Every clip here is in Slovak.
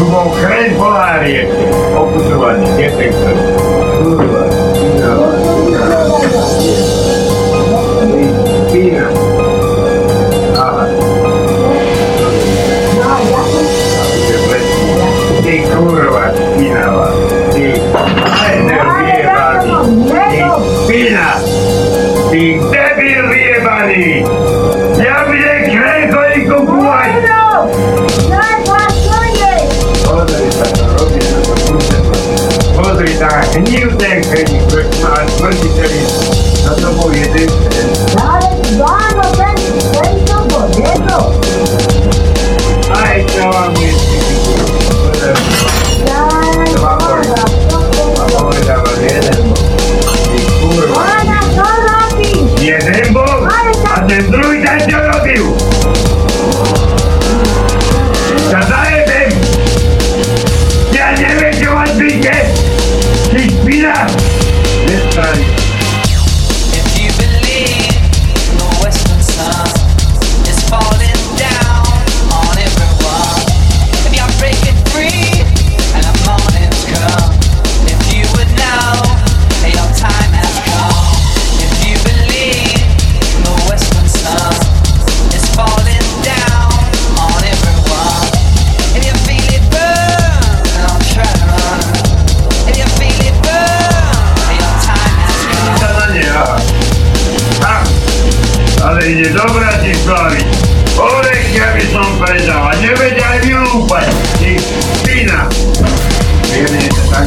Думав, хрень в ларі. Опитування. any good time,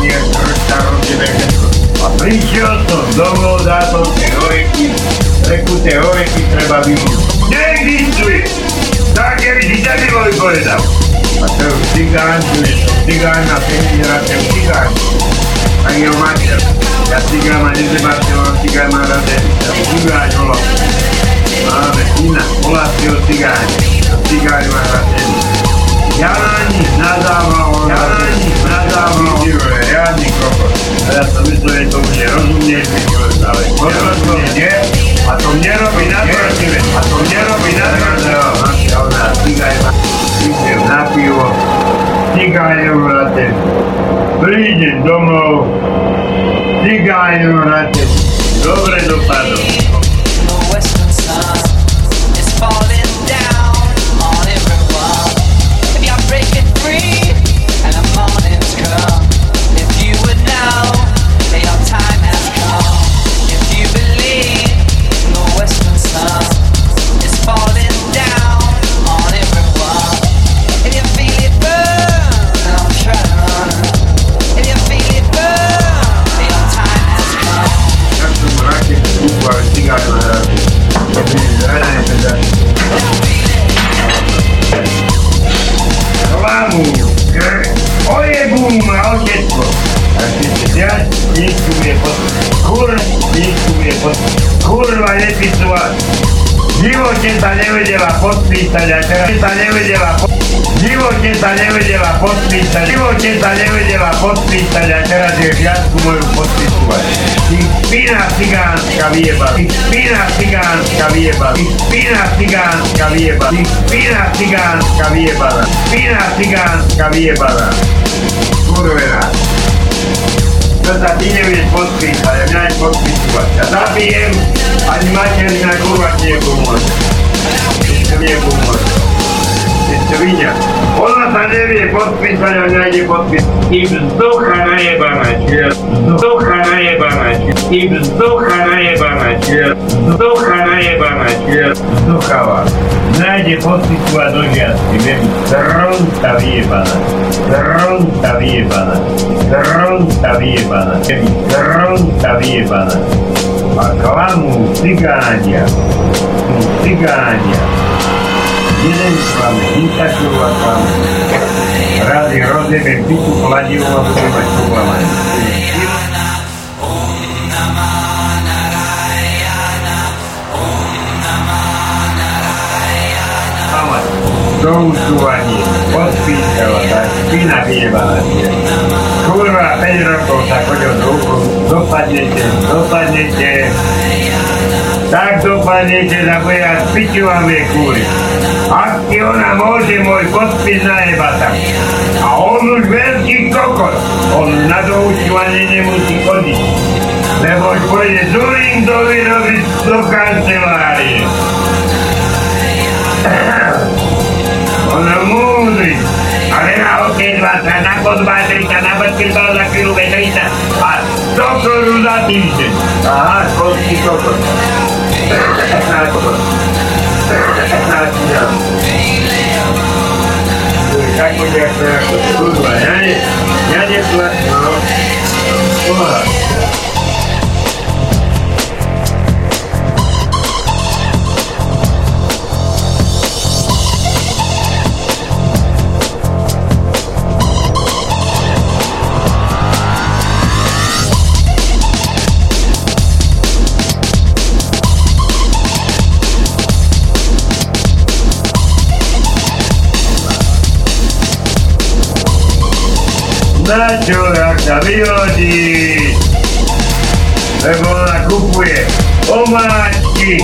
nie krčta rozdiebe všetko. A prišiel som domov, dá som tie orechy. Rekuté orechy treba vylúpať. Neexistuje. Tak, jak si Davidovi povedal. A to je cigán, tu je cigán na 5 generáciu cigán. A jeho mater. Ja cigán ma nezebartil, on cigán má rade. Ja cigáň holo. Máme syna, volácieho cigáň. A cigáň má rade. Ja na nich nadával, on ja na nich nadával. Vidíte, riadny kokot. A ja som myslel, že to bude rozumieť, mi človek ale potom to nie. A to mne robí na protivé. A to mne robí na protivé. A ona cigáň má. Idem na pivo. Cigáň vrate. Prídem domov. Cigáň vrate. Dobre dopadlo. The western sun teraz sa nevedela. V živote sa nevedela podpísať, v živote sa nevedela podpísať a teraz je viacku moju podpisovať. Ty špina cigánska vyjeba, ty špina cigánska vyjeba, ty špina cigánska vyjeba, ty špina cigánska vyjebana, špina cigánska vyjebana. Kurvená. To sa ty nevieš podpísať, a mňa aj podpísovať. Ja zabijem, ani materina kurva ti nepomôže. Ešte mi nepomôže. Видишь? Он на Салеве подпись, Аляляни подпись. И вздох она а ебаначе. Вздох она а ебаначе. И вздох она а ебаначе. Вздох она ебаначе. Вздохова. Сзади подпись водой тебе. Трон там ебана. Трон там ебана. Трон там ебана. Трон там ебана. По клану цыгане. Цыгане. Jeden klame, Intačová klame. Rádi rozjebem pitu kladivu a budem mať poklamanie. Ale doučúvanie, podpísala, tá špina vyjebaná. Kurva, 5 rokov sa chodil do úkolu, dopadnete, dopadnete. tak dopadnete zabojať pičovavé kúry. Ak ti ona môže môj podpis najebať A on už veľký kokot. On na doučovanie nemusí chodiť. Lebo už pôjde do vyrobiť do kancelárie. Ono múdry. Ale na okedva sa, na podvážejka, na basketbal za chvíľu vedejta a 100 korú za týždeň. Aha, školský kokot. Tak Na čo jak sa vyhodí? Lebo ona kupuje omáčky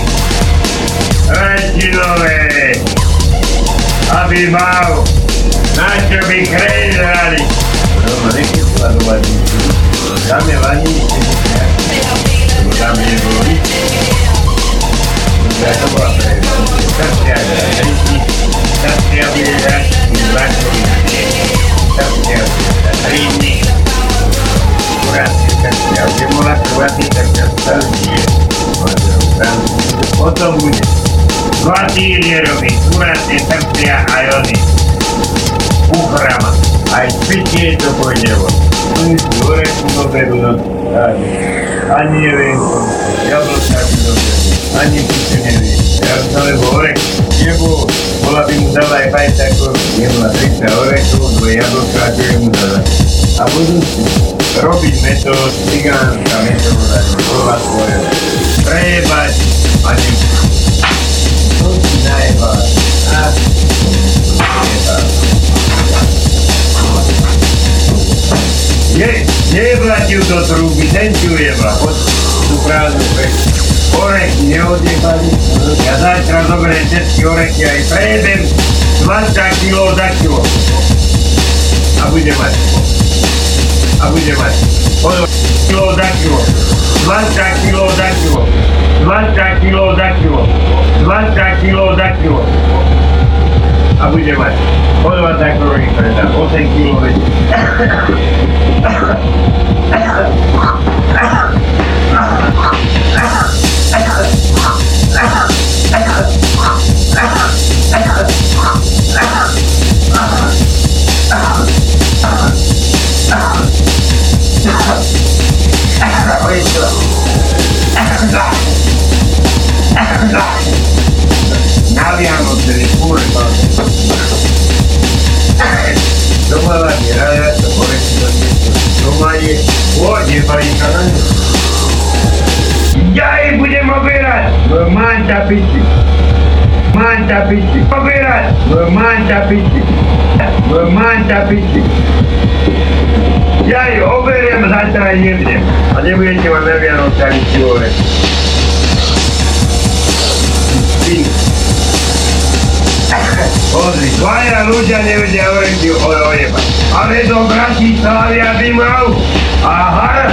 račinové, aby mal na čo by krejzali. No, nechci skladovať nič. Tam je vaníčky, lebo tam je bolo nič. Ja to bola pre Srdcia, srdcia bude hrať váčkový srdcia, krvatý, tak sa srdcie. Potom bude robiť kurácie srdcia a jody. Uchrama. Aj spitie to pôjde von. Oni si orechu doberú, no ani, doberú, ani si neviem. Ja som lebo orech nebo bola by mu dala aj fajtáko, jedna 30 orechov, dve jablka, čo je mu dala. A budú robiť metód, cigánska metóda, bola svoje. Prejebať a ne... To si najebať. A... Je, nejebať ju do trúby, ten ti ujebla, poď tú prázdnu peku. Neodjebali, ja zajtra zoberiem všetky orechy aj prejedem 20 kg za kilo. A bude mať. A bude mať. Od kilo za kilo. 20 kg za kilo. 20 kg za kilo. 20 kg za kilo. A bude mať. Po 20 kg ich predám. 8 kg Vianoce, kurva. Doma la mirada, to porecito, doma je, pôjde, paríka na ňu. Ja ich budem obierať, manta piči. Manta piči. Obierať, manta piči. Manta piči. Ja ich oberiem, zajtra aj nebudem. A nebudete mať na Vianoce ani čivore. Pozri, dvaja ľudia nevedia orientiu ojebať. Ale do Bratislavy a Dimrov a har...